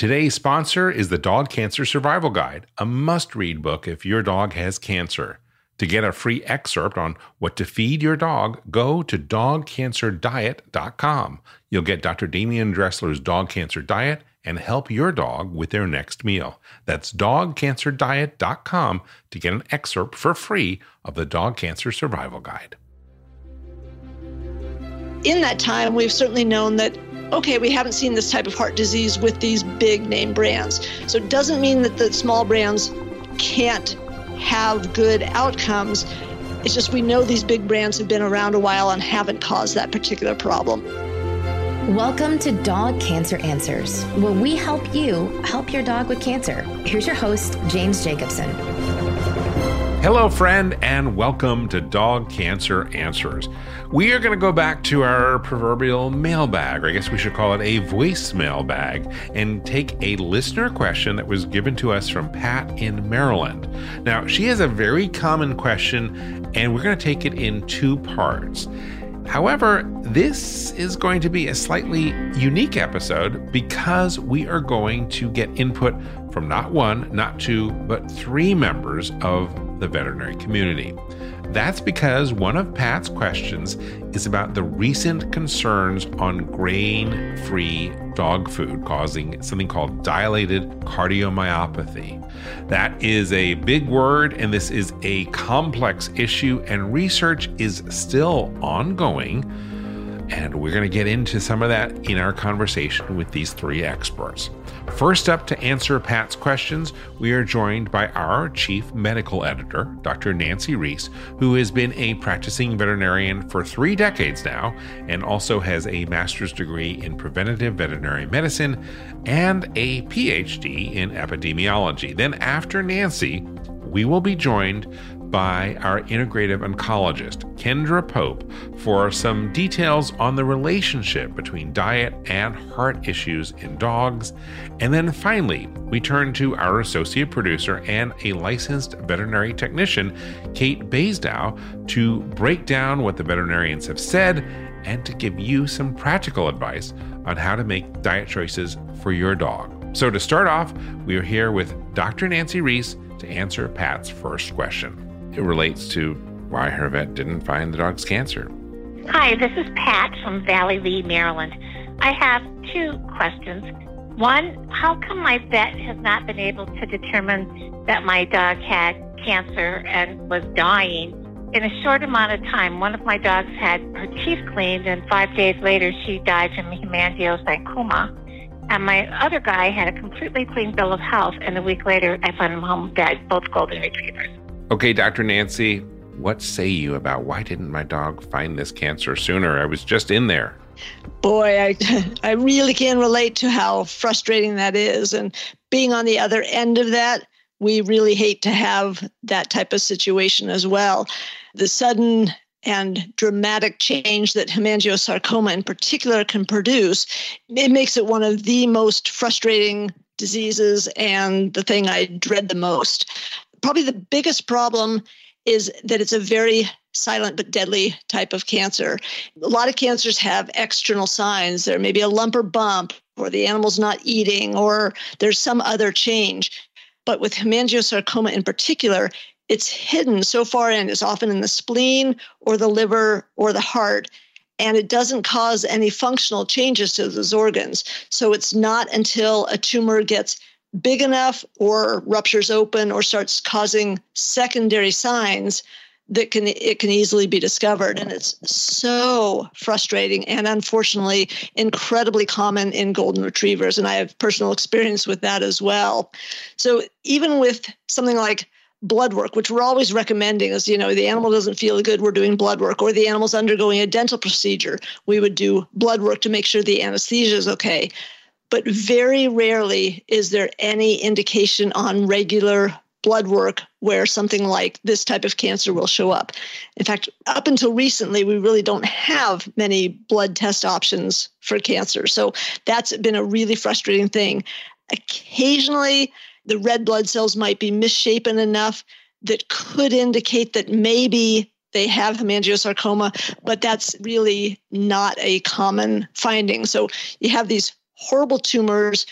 Today's sponsor is the Dog Cancer Survival Guide, a must read book if your dog has cancer. To get a free excerpt on what to feed your dog, go to dogcancerdiet.com. You'll get Dr. Demian Dressler's Dog Cancer Diet and help your dog with their next meal. That's dogcancerdiet.com to get an excerpt for free of the Dog Cancer Survival Guide. In that time, we've certainly known that okay, we haven't seen this type of heart disease with these big name brands. So it doesn't mean that the small brands can't have good outcomes. It's just we know these big brands have been around a while and haven't caused that particular problem. Welcome to Dog Cancer Answers, where we help you help your dog with cancer. Here's your host, James Jacobson. Hello, friend, and welcome to Dog Cancer Answers. We are going to go back to our proverbial mailbag, or I guess we should call it a voicemail bag, and take a listener question that was given to us from Pat in Maryland. Now, she has a very common question, and we're going to take it in two parts. However, this is going to be a slightly unique episode because we are going to get input from not one, not two, but three members of the veterinary community. That's because one of Pat's questions is about the recent concerns on grain free dog food causing something called dilated cardiomyopathy. That is a big word, and this is a complex issue, and research is still ongoing and we're going to get into some of that in our conversation with these three experts. First up, to answer Pat's questions, we are joined by our chief medical editor, Dr. Nancy Reese, who has been a practicing veterinarian for three decades now and also has a master's degree in preventative veterinary medicine and a PhD in epidemiology. Then, after Nancy, we will be joined by our integrative oncologist, Kendra Pope, for some details on the relationship between diet and heart issues in dogs. And then finally, we turn to our associate producer and a licensed veterinary technician, Kate Basedow, to break down what the veterinarians have said and to give you some practical advice on how to make diet choices for your dog. So, to start off, we are here with Dr. Nancy Reese to answer Pat's first question. It relates to why her vet didn't find the dog's cancer. Hi, this is Pat from Valley Lee, Maryland. I have two questions. One, how come my vet has not been able to determine that my dog had cancer and was dying? In a short amount of time, one of my dogs had her teeth cleaned, and five days later, she died from hemangiosarcoma. And my other guy had a completely clean bill of health, and a week later, I found him home dead, both golden retrievers. Okay, Dr. Nancy, what say you about why didn't my dog find this cancer sooner? I was just in there. Boy, I, I really can relate to how frustrating that is. And being on the other end of that, we really hate to have that type of situation as well. The sudden and dramatic change that hemangiosarcoma in particular can produce, it makes it one of the most frustrating diseases and the thing I dread the most probably the biggest problem is that it's a very silent but deadly type of cancer. A lot of cancers have external signs. There may be a lump or bump, or the animal's not eating, or there's some other change. But with hemangiosarcoma in particular, it's hidden so far in, it's often in the spleen or the liver or the heart, and it doesn't cause any functional changes to those organs. So it's not until a tumor gets big enough or ruptures open or starts causing secondary signs that can it can easily be discovered. And it's so frustrating and unfortunately incredibly common in golden retrievers. And i have personal experience with that as well. So even with something like blood work which we're always recommending is you know the animal doesn't feel good we're doing blood work or the animal's undergoing a dental procedure we would do blood work to make sure the anesthesia is okay but very rarely is there any indication on regular blood work where something like this type of cancer will show up. In fact, up until recently, we really don't have many blood test options for cancer. So that's been a really frustrating thing. Occasionally, the red blood cells might be misshapen enough that could indicate that maybe they have hemangiosarcoma, but that's really not a common finding. So you have these horrible tumors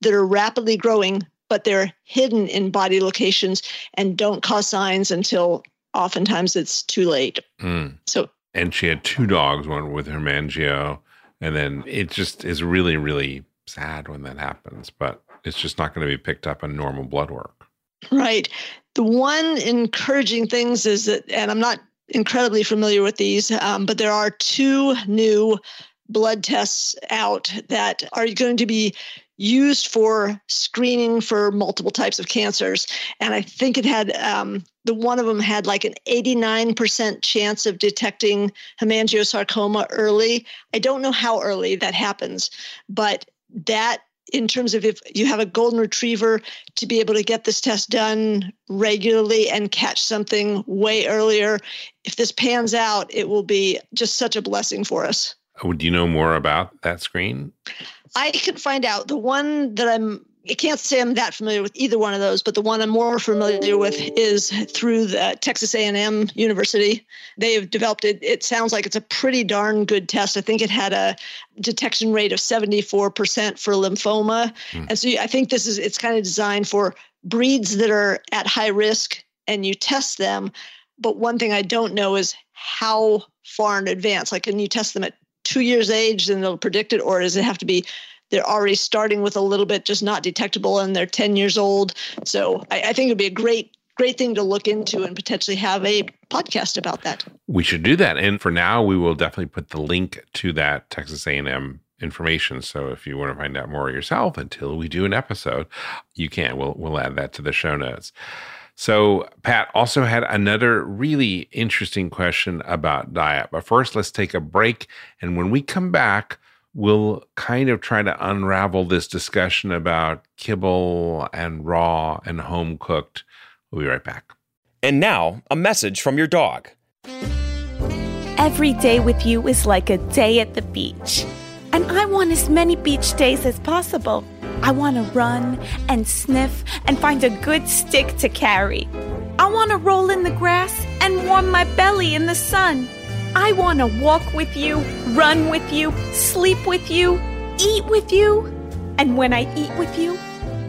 that are rapidly growing, but they're hidden in body locations and don't cause signs until oftentimes it's too late. Mm. So, and she had two dogs, one with hemangio, and then it just is really, really sad when that happens. But it's just not going to be picked up in normal blood work. Right. The one encouraging things is that, and I'm not incredibly familiar with these, um, but there are two new blood tests out that are going to be used for screening for multiple types of cancers. And I think it had um, the one of them had like an 89% chance of detecting hemangiosarcoma early. I don't know how early that happens, but that in terms of if you have a golden retriever to be able to get this test done regularly and catch something way earlier if this pans out it will be just such a blessing for us oh, do you know more about that screen i can find out the one that i'm I can't say I'm that familiar with either one of those, but the one I'm more familiar with is through the Texas A&M University. They've developed it. It sounds like it's a pretty darn good test. I think it had a detection rate of 74% for lymphoma. Mm. And so I think this is it's kind of designed for breeds that are at high risk and you test them. But one thing I don't know is how far in advance. Like, can you test them at two years age and they'll predict it, or does it have to be they're already starting with a little bit just not detectable and they're 10 years old. So I, I think it'd be a great great thing to look into and potentially have a podcast about that. We should do that. And for now, we will definitely put the link to that Texas A&M information. So if you want to find out more yourself until we do an episode, you can. We'll we'll add that to the show notes. So Pat also had another really interesting question about diet. But first, let's take a break. And when we come back, we'll kind of try to unravel this discussion about kibble and raw and home cooked. We'll be right back. And now, a message from your dog. Every day with you is like a day at the beach. And I want as many beach days as possible. I want to run and sniff and find a good stick to carry. I want to roll in the grass and warm my belly in the sun. I want to walk with you, run with you, sleep with you, eat with you. And when I eat with you,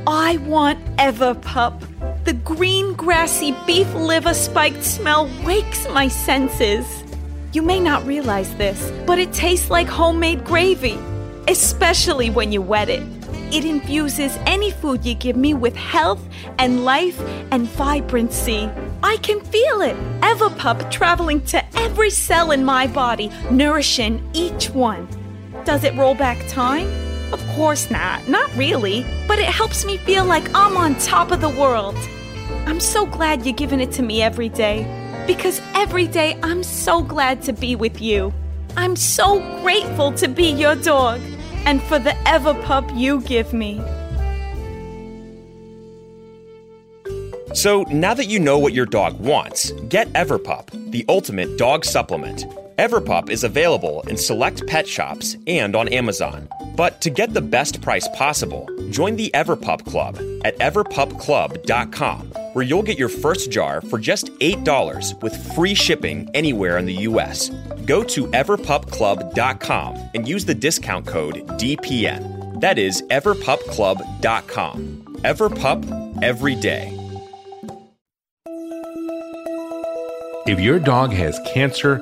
I want Everpup. The green, grassy beef liver spiked smell wakes my senses. You may not realize this, but it tastes like homemade gravy, especially when you wet it. It infuses any food you give me with health and life and vibrancy. I can feel it. Everpup traveling to every cell in my body, nourishing each one. Does it roll back time? Of course not. Not really. But it helps me feel like I'm on top of the world. I'm so glad you're giving it to me every day. Because every day I'm so glad to be with you. I'm so grateful to be your dog and for the Everpup you give me. So now that you know what your dog wants, get Everpup, the ultimate dog supplement. Everpup is available in select pet shops and on Amazon. But to get the best price possible, join the Everpup Club at everpupclub.com, where you'll get your first jar for just $8 with free shipping anywhere in the U.S. Go to everpupclub.com and use the discount code DPN. That is everpupclub.com. Everpup every day. If your dog has cancer,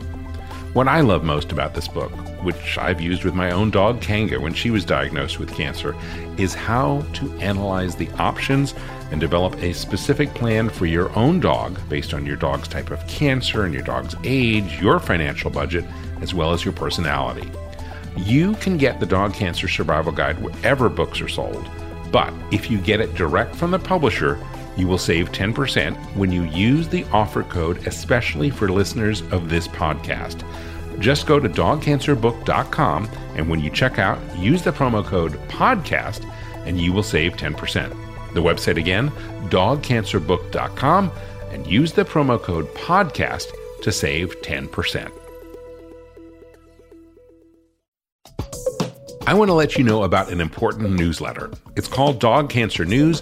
What I love most about this book, which I've used with my own dog Kanga when she was diagnosed with cancer, is how to analyze the options and develop a specific plan for your own dog based on your dog's type of cancer and your dog's age, your financial budget, as well as your personality. You can get the Dog Cancer Survival Guide wherever books are sold, but if you get it direct from the publisher, you will save 10% when you use the offer code, especially for listeners of this podcast. Just go to dogcancerbook.com and when you check out, use the promo code PODCAST and you will save 10%. The website again, dogcancerbook.com, and use the promo code PODCAST to save 10%. I want to let you know about an important newsletter. It's called Dog Cancer News.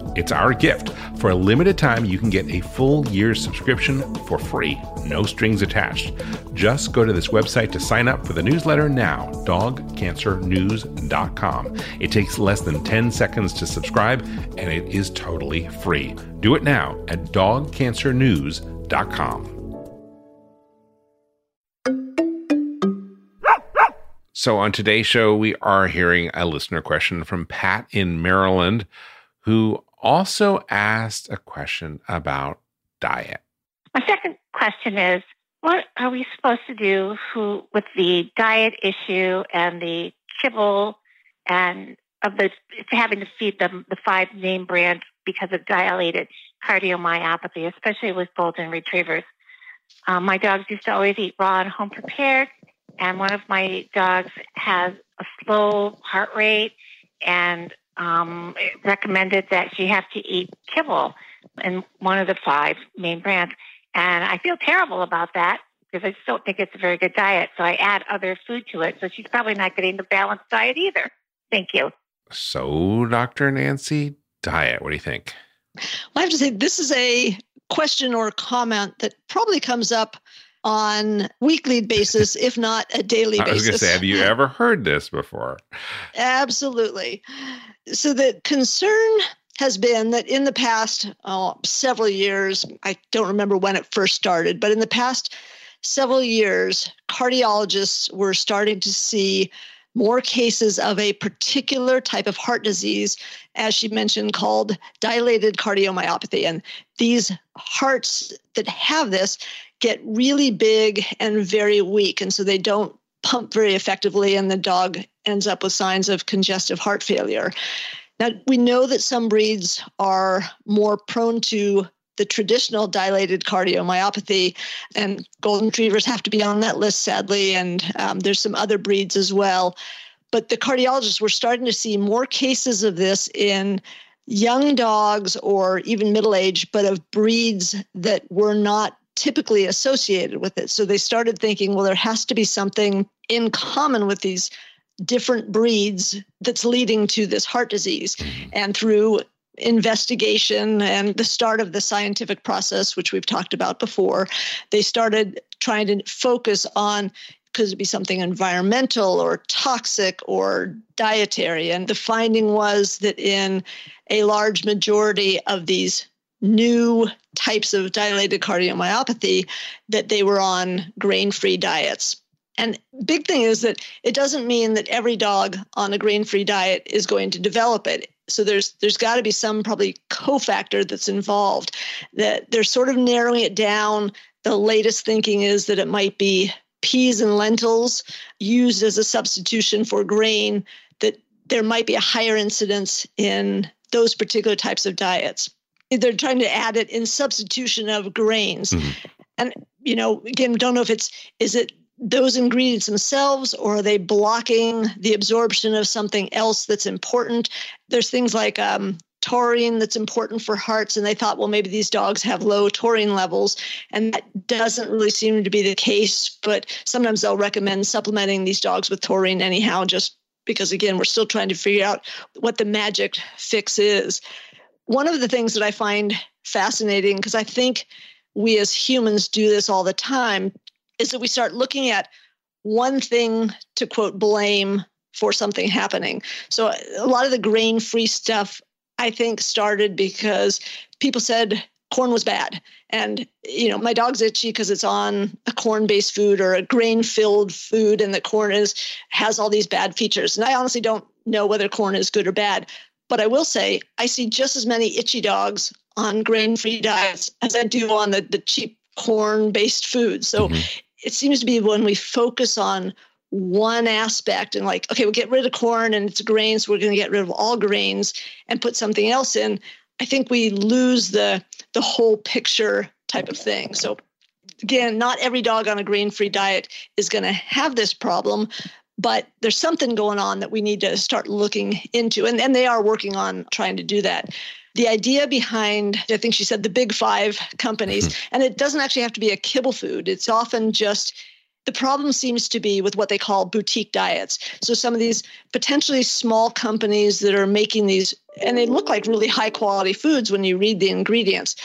It's our gift. For a limited time, you can get a full year's subscription for free, no strings attached. Just go to this website to sign up for the newsletter now, dogcancernews.com. It takes less than 10 seconds to subscribe, and it is totally free. Do it now at dogcancernews.com. So, on today's show, we are hearing a listener question from Pat in Maryland, who also asked a question about diet. My second question is what are we supposed to do who, with the diet issue and the kibble and of the having to feed them the five name brands because of dilated cardiomyopathy, especially with golden retrievers. Um, my dogs used to always eat raw and home prepared, and one of my dogs has a slow heart rate and um, recommended that she have to eat kibble in one of the five main brands. And I feel terrible about that because I just don't think it's a very good diet. So I add other food to it. So she's probably not getting the balanced diet either. Thank you. So, Dr. Nancy, diet, what do you think? Well, I have to say, this is a question or comment that probably comes up on weekly basis, if not a daily basis. I was going to say, have you ever heard this before? Absolutely. So the concern has been that in the past oh, several years, I don't remember when it first started, but in the past several years, cardiologists were starting to see more cases of a particular type of heart disease, as she mentioned, called dilated cardiomyopathy. And these hearts that have this get really big and very weak. And so they don't pump very effectively, and the dog ends up with signs of congestive heart failure. Now, we know that some breeds are more prone to the traditional dilated cardiomyopathy, and golden retrievers have to be on that list, sadly, and um, there's some other breeds as well. But the cardiologists were starting to see more cases of this in young dogs or even middle age, but of breeds that were not typically associated with it. So they started thinking, well, there has to be something in common with these different breeds that's leading to this heart disease. And through investigation and the start of the scientific process, which we've talked about before, they started trying to focus on could it be something environmental or toxic or dietary? And the finding was that in a large majority of these new types of dilated cardiomyopathy that they were on grain-free diets. And big thing is that it doesn't mean that every dog on a grain-free diet is going to develop it. So there's there's got to be some probably cofactor that's involved. That they're sort of narrowing it down. The latest thinking is that it might be peas and lentils used as a substitution for grain. That there might be a higher incidence in those particular types of diets they're trying to add it in substitution of grains. Mm-hmm. And, you know, again, don't know if it's, is it those ingredients themselves or are they blocking the absorption of something else that's important? There's things like um, taurine that's important for hearts and they thought well maybe these dogs have low taurine levels and that doesn't really seem to be the case but sometimes they'll recommend supplementing these dogs with taurine anyhow just because again we're still trying to figure out what the magic fix is one of the things that i find fascinating because i think we as humans do this all the time is that we start looking at one thing to quote blame for something happening. So a lot of the grain free stuff I think started because people said corn was bad. And, you know, my dog's itchy because it's on a corn based food or a grain filled food, and the corn is has all these bad features. And I honestly don't know whether corn is good or bad. But I will say I see just as many itchy dogs on grain free diets as I do on the, the cheap corn based food. So mm-hmm it seems to be when we focus on one aspect and like okay we'll get rid of corn and it's grains so we're going to get rid of all grains and put something else in i think we lose the the whole picture type of thing. So again not every dog on a grain free diet is going to have this problem but there's something going on that we need to start looking into and, and they are working on trying to do that the idea behind, I think she said, the big five companies, mm-hmm. and it doesn't actually have to be a kibble food. It's often just the problem seems to be with what they call boutique diets. So some of these potentially small companies that are making these, and they look like really high quality foods when you read the ingredients,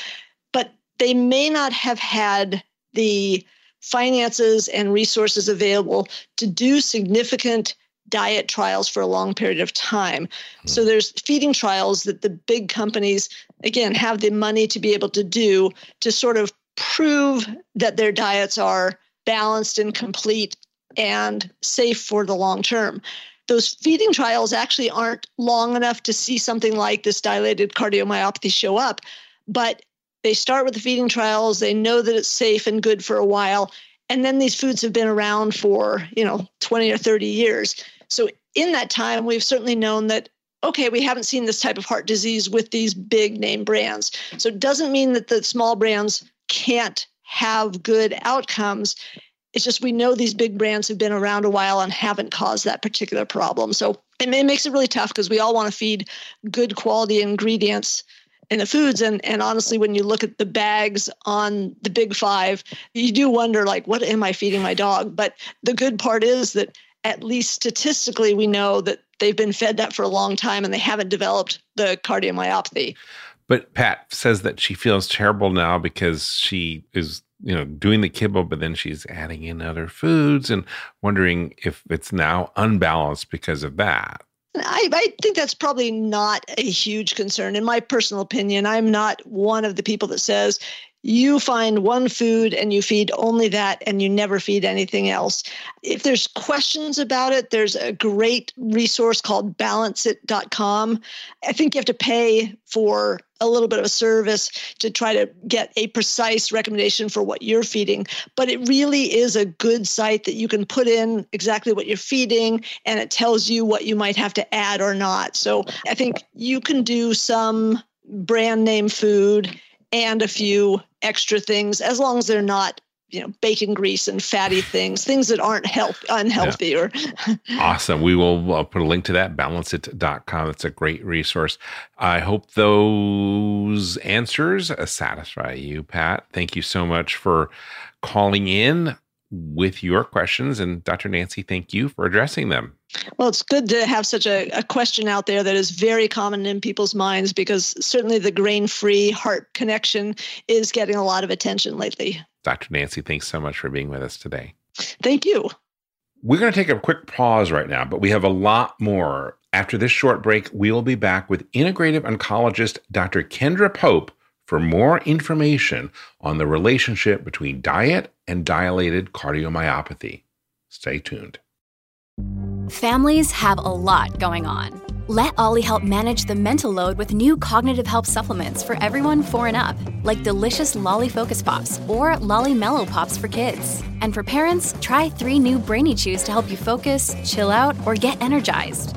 but they may not have had the finances and resources available to do significant diet trials for a long period of time. Hmm. So there's feeding trials that the big companies again have the money to be able to do to sort of prove that their diets are balanced and complete and safe for the long term. Those feeding trials actually aren't long enough to see something like this dilated cardiomyopathy show up, but they start with the feeding trials, they know that it's safe and good for a while, and then these foods have been around for, you know, 20 or 30 years. So in that time, we've certainly known that okay, we haven't seen this type of heart disease with these big name brands. So it doesn't mean that the small brands can't have good outcomes. It's just we know these big brands have been around a while and haven't caused that particular problem. So it, makes it really tough because we all want to feed good quality ingredients in the foods and and honestly when you look at the bags on the big 5 you do wonder like what am i feeding my dog but the good part is that at least statistically, we know that they've been fed that for a long time and they haven't developed the cardiomyopathy. But Pat says that she feels terrible now because she is, you know, doing the kibble, but then she's adding in other foods and wondering if it's now unbalanced because of that. I, I, think that's probably not a huge concern. In my personal opinion, I'm not one of the people that says you find one food and you feed only that and you never feed anything else. If there's questions about it, there's a great resource called balanceit.com. I think you have to pay for a little bit of a service to try to get a precise recommendation for what you're feeding. But it really is a good site that you can put in exactly what you're feeding and it tells you what you might have to add or not. So I think you can do some brand name food and a few extra things as long as they're not you know bacon grease and fatty things things that aren't health unhealthy yeah. or awesome. We will uh, put a link to that balanceit.com it's a great resource. I hope those answers satisfy you pat. Thank you so much for calling in with your questions and dr nancy thank you for addressing them well, it's good to have such a, a, question out there that is very common in people's minds because certainly the grain free heart connection is getting a lot of attention lately. Dr. Nancy, thanks so much for being with us today. Thank you. We're going to take a quick pause right now, but we have a lot more. After this short break, we will be back with integrative oncologist Dr. Kendra Pope for more information on the relationship between diet and dilated cardiomyopathy. Stay tuned. Families have a lot going on. Let Olly help manage the mental load with new cognitive help supplements for everyone four and up, like delicious Lolly Focus Pops or Lolly Mellow Pops for kids. And for parents, try three new Brainy Chews to help you focus, chill out, or get energized.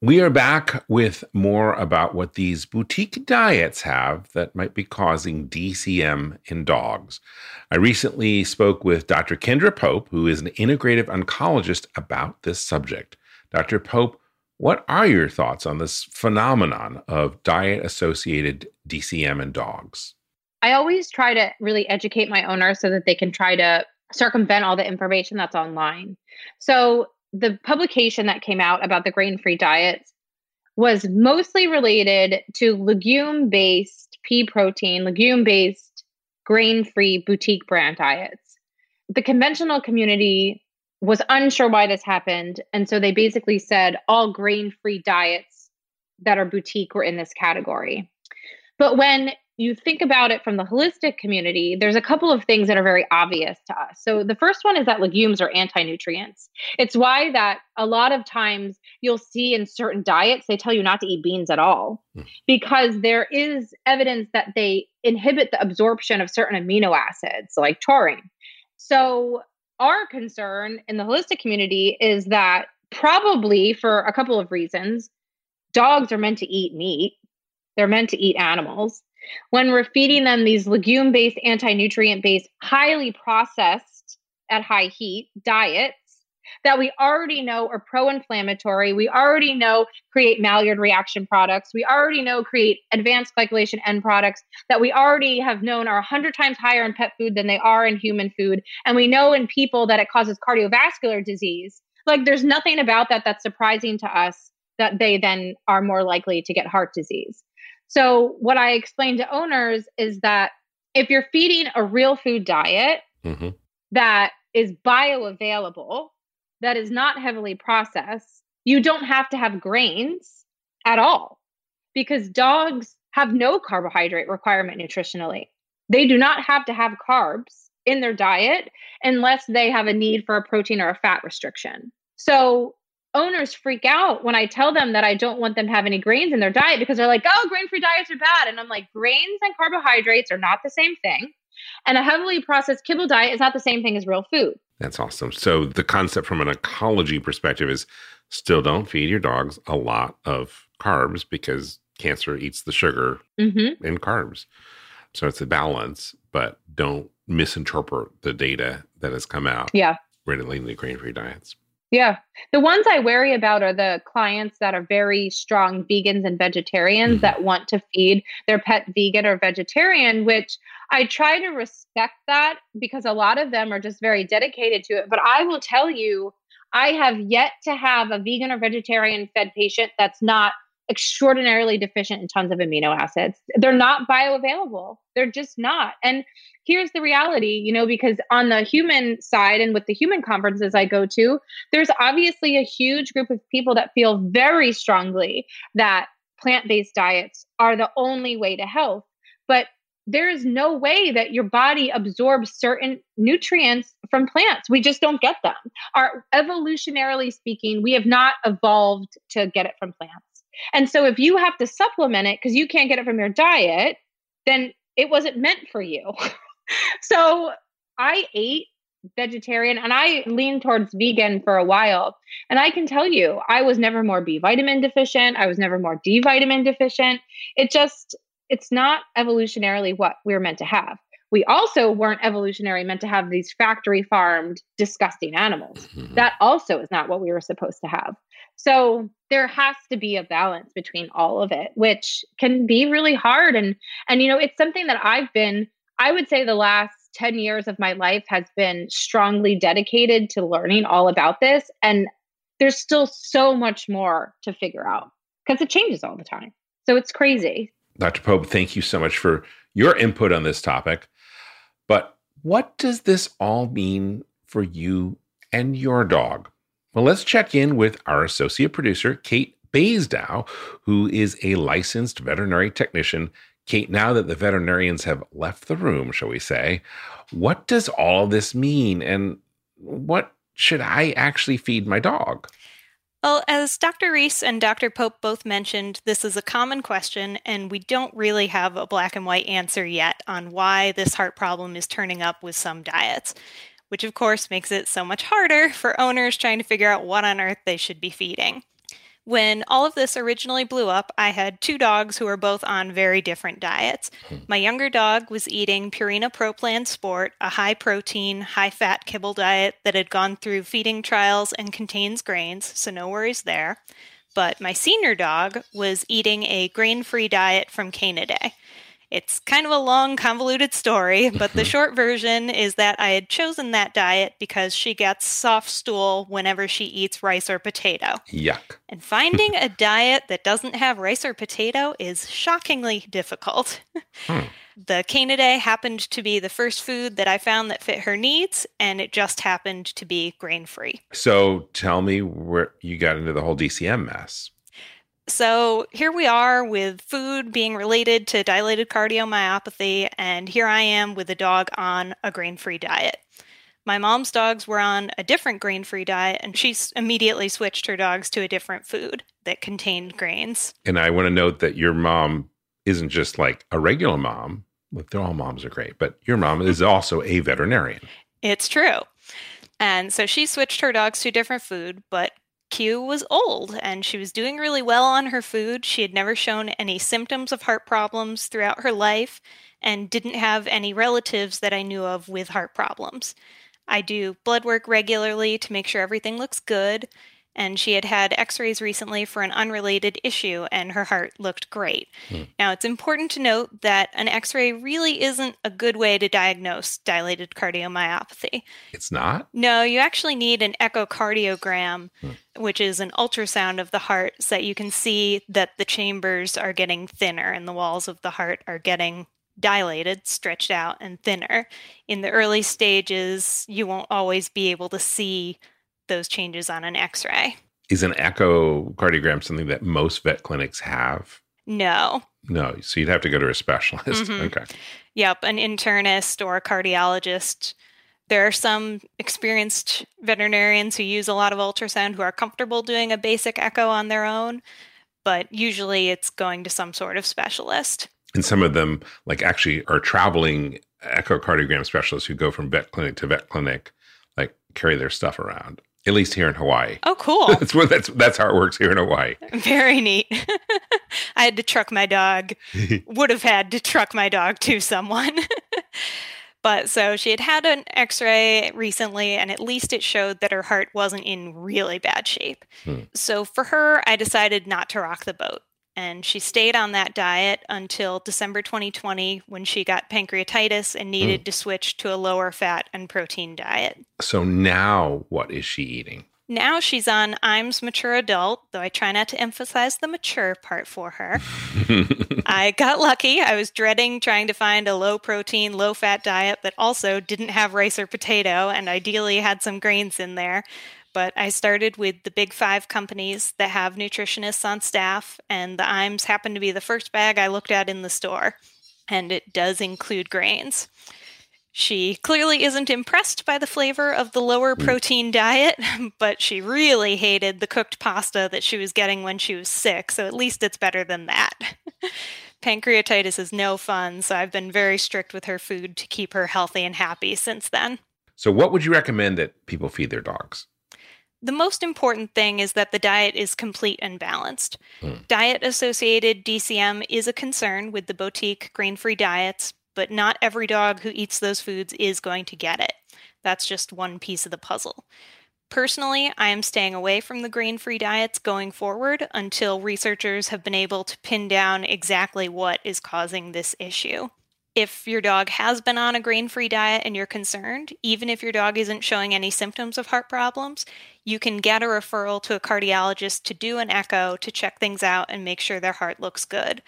We are back with more about what these boutique diets have that might be causing DCM in dogs. I recently spoke with Dr. Kendra Pope, who is an integrative oncologist, about this subject. Dr. Pope, what are your thoughts on this phenomenon of diet associated DCM in dogs? I always try to really educate my owners so that they can try to circumvent all the information that's online. So, the publication that came out about the grain free diets was mostly related to legume based pea protein, legume based grain free boutique brand diets. The conventional community was unsure why this happened. And so they basically said all grain free diets that are boutique were in this category. But when you think about it from the holistic community, there's a couple of things that are very obvious to us. So the first one is that legumes are anti-nutrients. It's why that a lot of times you'll see in certain diets they tell you not to eat beans at all mm. because there is evidence that they inhibit the absorption of certain amino acids like taurine. So our concern in the holistic community is that probably for a couple of reasons dogs are meant to eat meat. They're meant to eat animals when we're feeding them these legume based, anti nutrient based, highly processed at high heat diets that we already know are pro inflammatory, we already know create Maillard reaction products, we already know create advanced glycation end products that we already have known are 100 times higher in pet food than they are in human food. And we know in people that it causes cardiovascular disease. Like there's nothing about that that's surprising to us that they then are more likely to get heart disease. So, what I explain to owners is that if you're feeding a real food diet mm-hmm. that is bioavailable, that is not heavily processed, you don't have to have grains at all because dogs have no carbohydrate requirement nutritionally. They do not have to have carbs in their diet unless they have a need for a protein or a fat restriction. So owners freak out when I tell them that I don't want them to have any grains in their diet because they're like, oh, grain free diets are bad. And I'm like, grains and carbohydrates are not the same thing. And a heavily processed kibble diet is not the same thing as real food. That's awesome. So the concept from an oncology perspective is still don't feed your dogs a lot of carbs because cancer eats the sugar mm-hmm. in carbs. So it's a balance, but don't misinterpret the data that has come out. Yeah. Relating to grain free diets. Yeah. The ones I worry about are the clients that are very strong vegans and vegetarians mm-hmm. that want to feed their pet vegan or vegetarian, which I try to respect that because a lot of them are just very dedicated to it. But I will tell you, I have yet to have a vegan or vegetarian fed patient that's not extraordinarily deficient in tons of amino acids. They're not bioavailable. They're just not. And here's the reality, you know, because on the human side and with the human conferences I go to, there's obviously a huge group of people that feel very strongly that plant based diets are the only way to health. But there is no way that your body absorbs certain nutrients from plants. We just don't get them. Our evolutionarily speaking, we have not evolved to get it from plants. And so if you have to supplement it because you can't get it from your diet, then it wasn't meant for you. so I ate vegetarian and I leaned towards vegan for a while. And I can tell you, I was never more B vitamin deficient. I was never more D vitamin deficient. It just, it's not evolutionarily what we are meant to have. We also weren't evolutionary meant to have these factory farmed, disgusting animals. Mm-hmm. That also is not what we were supposed to have. So there has to be a balance between all of it, which can be really hard. And and you know, it's something that I've been, I would say the last 10 years of my life has been strongly dedicated to learning all about this. And there's still so much more to figure out because it changes all the time. So it's crazy. Dr. Pope, thank you so much for your input on this topic. But what does this all mean for you and your dog? Well, let's check in with our associate producer, Kate Basedow, who is a licensed veterinary technician. Kate, now that the veterinarians have left the room, shall we say, what does all this mean and what should I actually feed my dog? Well, as Dr. Reese and Dr. Pope both mentioned, this is a common question, and we don't really have a black and white answer yet on why this heart problem is turning up with some diets, which of course makes it so much harder for owners trying to figure out what on earth they should be feeding. When all of this originally blew up, I had two dogs who were both on very different diets. Hmm. My younger dog was eating Purina Pro Plan Sport, a high protein, high fat kibble diet that had gone through feeding trials and contains grains, so no worries there. But my senior dog was eating a grain free diet from Canidae. It's kind of a long, convoluted story, but the short version is that I had chosen that diet because she gets soft stool whenever she eats rice or potato. Yuck. And finding a diet that doesn't have rice or potato is shockingly difficult. Hmm. The Canidae happened to be the first food that I found that fit her needs, and it just happened to be grain free. So tell me where you got into the whole DCM mess. So here we are with food being related to dilated cardiomyopathy, and here I am with a dog on a grain free diet. My mom's dogs were on a different grain free diet, and she immediately switched her dogs to a different food that contained grains. And I want to note that your mom isn't just like a regular mom. Look, all moms are great, but your mom is also a veterinarian. It's true. And so she switched her dogs to different food, but Q was old and she was doing really well on her food. She had never shown any symptoms of heart problems throughout her life and didn't have any relatives that I knew of with heart problems. I do blood work regularly to make sure everything looks good and she had had x rays recently for an unrelated issue, and her heart looked great. Hmm. Now, it's important to note that an x ray really isn't a good way to diagnose dilated cardiomyopathy. It's not? No, you actually need an echocardiogram, hmm. which is an ultrasound of the heart, so that you can see that the chambers are getting thinner and the walls of the heart are getting dilated, stretched out, and thinner. In the early stages, you won't always be able to see those changes on an x ray. Is an echocardiogram something that most vet clinics have? No. No. So you'd have to go to a specialist. Mm-hmm. Okay. Yep. An internist or a cardiologist. There are some experienced veterinarians who use a lot of ultrasound who are comfortable doing a basic echo on their own, but usually it's going to some sort of specialist. And some of them, like, actually are traveling echocardiogram specialists who go from vet clinic to vet clinic, like, carry their stuff around at least here in Hawaii. Oh, cool. that's what that's that's how it works here in Hawaii. Very neat. I had to truck my dog. would have had to truck my dog to someone. but so she had had an X-ray recently, and at least it showed that her heart wasn't in really bad shape. Hmm. So for her, I decided not to rock the boat and she stayed on that diet until December 2020 when she got pancreatitis and needed mm. to switch to a lower fat and protein diet. So now what is she eating? Now she's on IAMS mature adult, though I try not to emphasize the mature part for her. I got lucky. I was dreading trying to find a low protein, low fat diet that also didn't have rice or potato and ideally had some grains in there but I started with the big five companies that have nutritionists on staff, and the IAMS happened to be the first bag I looked at in the store. And it does include grains. She clearly isn't impressed by the flavor of the lower mm. protein diet, but she really hated the cooked pasta that she was getting when she was sick, so at least it's better than that. Pancreatitis is no fun, so I've been very strict with her food to keep her healthy and happy since then. So, what would you recommend that people feed their dogs? The most important thing is that the diet is complete and balanced. Mm. Diet associated DCM is a concern with the boutique grain free diets, but not every dog who eats those foods is going to get it. That's just one piece of the puzzle. Personally, I am staying away from the grain free diets going forward until researchers have been able to pin down exactly what is causing this issue. If your dog has been on a grain free diet and you're concerned, even if your dog isn't showing any symptoms of heart problems, you can get a referral to a cardiologist to do an echo to check things out and make sure their heart looks good.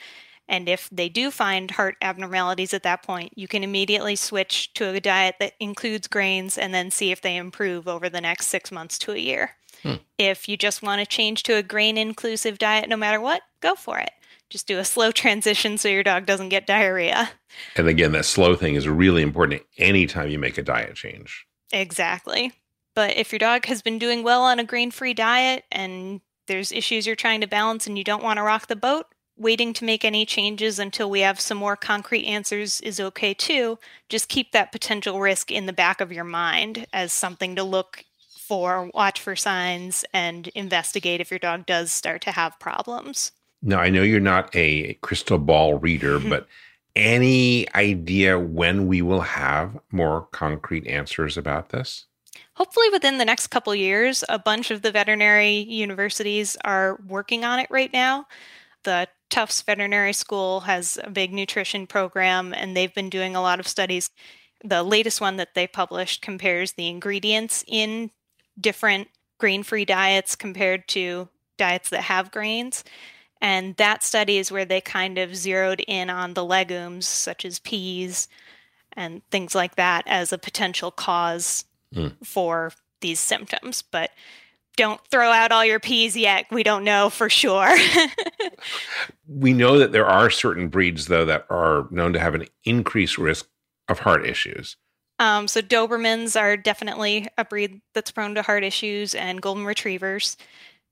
And if they do find heart abnormalities at that point, you can immediately switch to a diet that includes grains and then see if they improve over the next six months to a year. Hmm. If you just want to change to a grain inclusive diet no matter what, go for it. Just do a slow transition so your dog doesn't get diarrhea. And again, that slow thing is really important anytime you make a diet change. Exactly. But if your dog has been doing well on a grain free diet and there's issues you're trying to balance and you don't want to rock the boat, waiting to make any changes until we have some more concrete answers is okay too. Just keep that potential risk in the back of your mind as something to look for, watch for signs, and investigate if your dog does start to have problems. Now, I know you're not a crystal ball reader, but any idea when we will have more concrete answers about this? Hopefully, within the next couple years, a bunch of the veterinary universities are working on it right now. The Tufts Veterinary School has a big nutrition program, and they've been doing a lot of studies. The latest one that they published compares the ingredients in different grain free diets compared to diets that have grains. And that study is where they kind of zeroed in on the legumes, such as peas and things like that, as a potential cause mm. for these symptoms. But don't throw out all your peas yet. We don't know for sure. we know that there are certain breeds, though, that are known to have an increased risk of heart issues. Um, so Dobermans are definitely a breed that's prone to heart issues, and Golden Retrievers.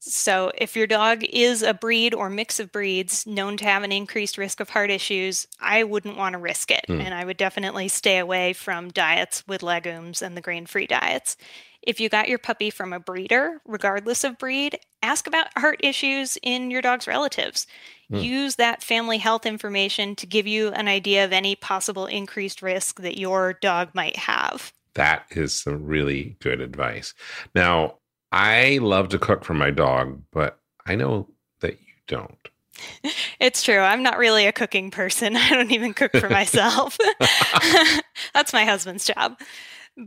So if your dog is a breed or mix of breeds known to have an increased risk of heart issues, I wouldn't want to risk it, mm. and I would definitely stay away from diets with legumes and the grain-free diets. If you got your puppy from a breeder, regardless of breed, ask about heart issues in your dog's relatives. Mm. Use that family health information to give you an idea of any possible increased risk that your dog might have. That is some really good advice. Now, I love to cook for my dog, but I know that you don't. It's true. I'm not really a cooking person. I don't even cook for myself. That's my husband's job.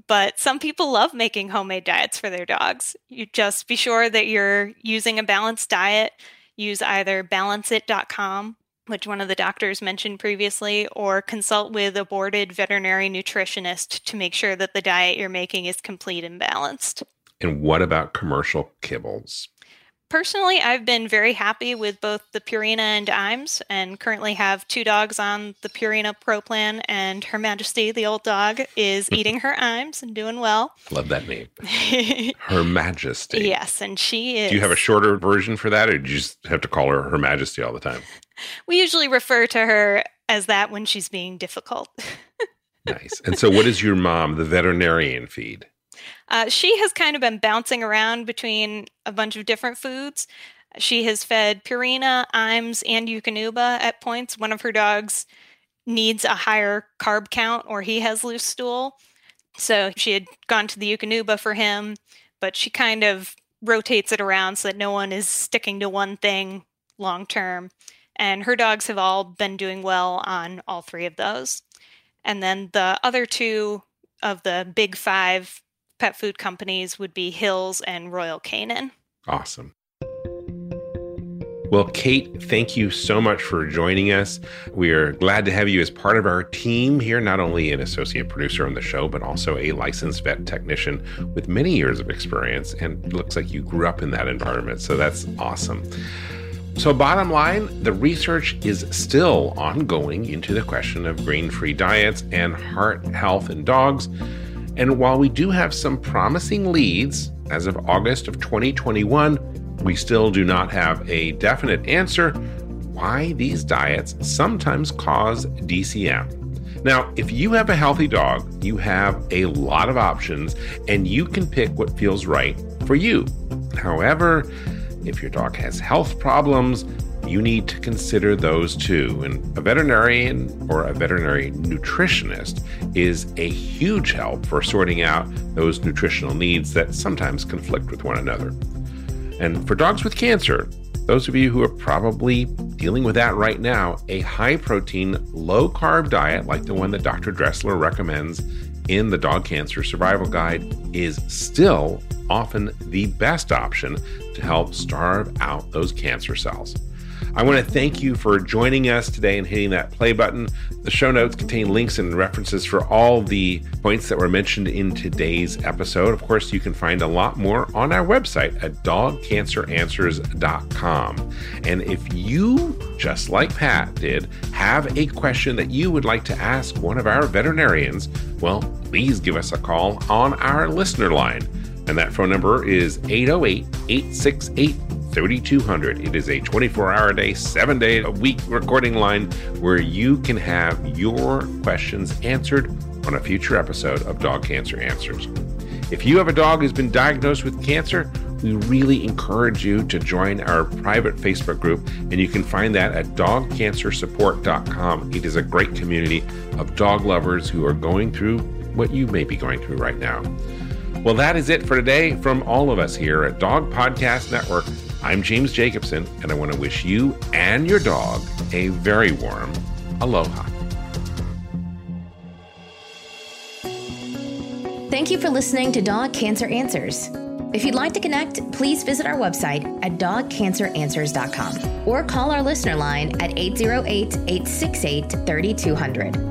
But some people love making homemade diets for their dogs. You just be sure that you're using a balanced diet. Use either balanceit.com, which one of the doctors mentioned previously, or consult with a boarded veterinary nutritionist to make sure that the diet you're making is complete and balanced. And what about commercial kibbles? Personally, I've been very happy with both the Purina and Iams, and currently have two dogs on the Purina Pro Plan, and Her Majesty, the old dog, is eating her Iams and doing well. Love that name. her Majesty. Yes, and she is. Do you have a shorter version for that, or do you just have to call her Her Majesty all the time? We usually refer to her as that when she's being difficult. nice. And so, what is your mom, the veterinarian, feed? Uh, she has kind of been bouncing around between a bunch of different foods. She has fed Purina, Iams, and Eukanuba at points. One of her dogs needs a higher carb count or he has loose stool. So she had gone to the Eukanuba for him, but she kind of rotates it around so that no one is sticking to one thing long term. And her dogs have all been doing well on all three of those. And then the other two of the big five pet food companies would be Hills and Royal Canin. Awesome. Well, Kate, thank you so much for joining us. We are glad to have you as part of our team here, not only an associate producer on the show, but also a licensed vet technician with many years of experience. And it looks like you grew up in that environment. So that's awesome. So, bottom line, the research is still ongoing into the question of grain free diets and heart health in dogs. And while we do have some promising leads as of August of 2021, we still do not have a definite answer why these diets sometimes cause DCM. Now, if you have a healthy dog, you have a lot of options and you can pick what feels right for you. However, if your dog has health problems, you need to consider those too. And a veterinarian or a veterinary nutritionist is a huge help for sorting out those nutritional needs that sometimes conflict with one another. And for dogs with cancer, those of you who are probably dealing with that right now, a high protein, low carb diet like the one that Dr. Dressler recommends in the Dog Cancer Survival Guide is still often the best option to help starve out those cancer cells. I want to thank you for joining us today and hitting that play button. The show notes contain links and references for all the points that were mentioned in today's episode. Of course, you can find a lot more on our website at dogcanceranswers.com. And if you, just like Pat did, have a question that you would like to ask one of our veterinarians, well, please give us a call on our listener line. And that phone number is 808 868 3200. It is a 24 hour day, seven day a week recording line where you can have your questions answered on a future episode of Dog Cancer Answers. If you have a dog who's been diagnosed with cancer, we really encourage you to join our private Facebook group, and you can find that at dogcancersupport.com. It is a great community of dog lovers who are going through what you may be going through right now. Well, that is it for today from all of us here at Dog Podcast Network. I'm James Jacobson, and I want to wish you and your dog a very warm aloha. Thank you for listening to Dog Cancer Answers. If you'd like to connect, please visit our website at dogcanceranswers.com or call our listener line at 808 868 3200.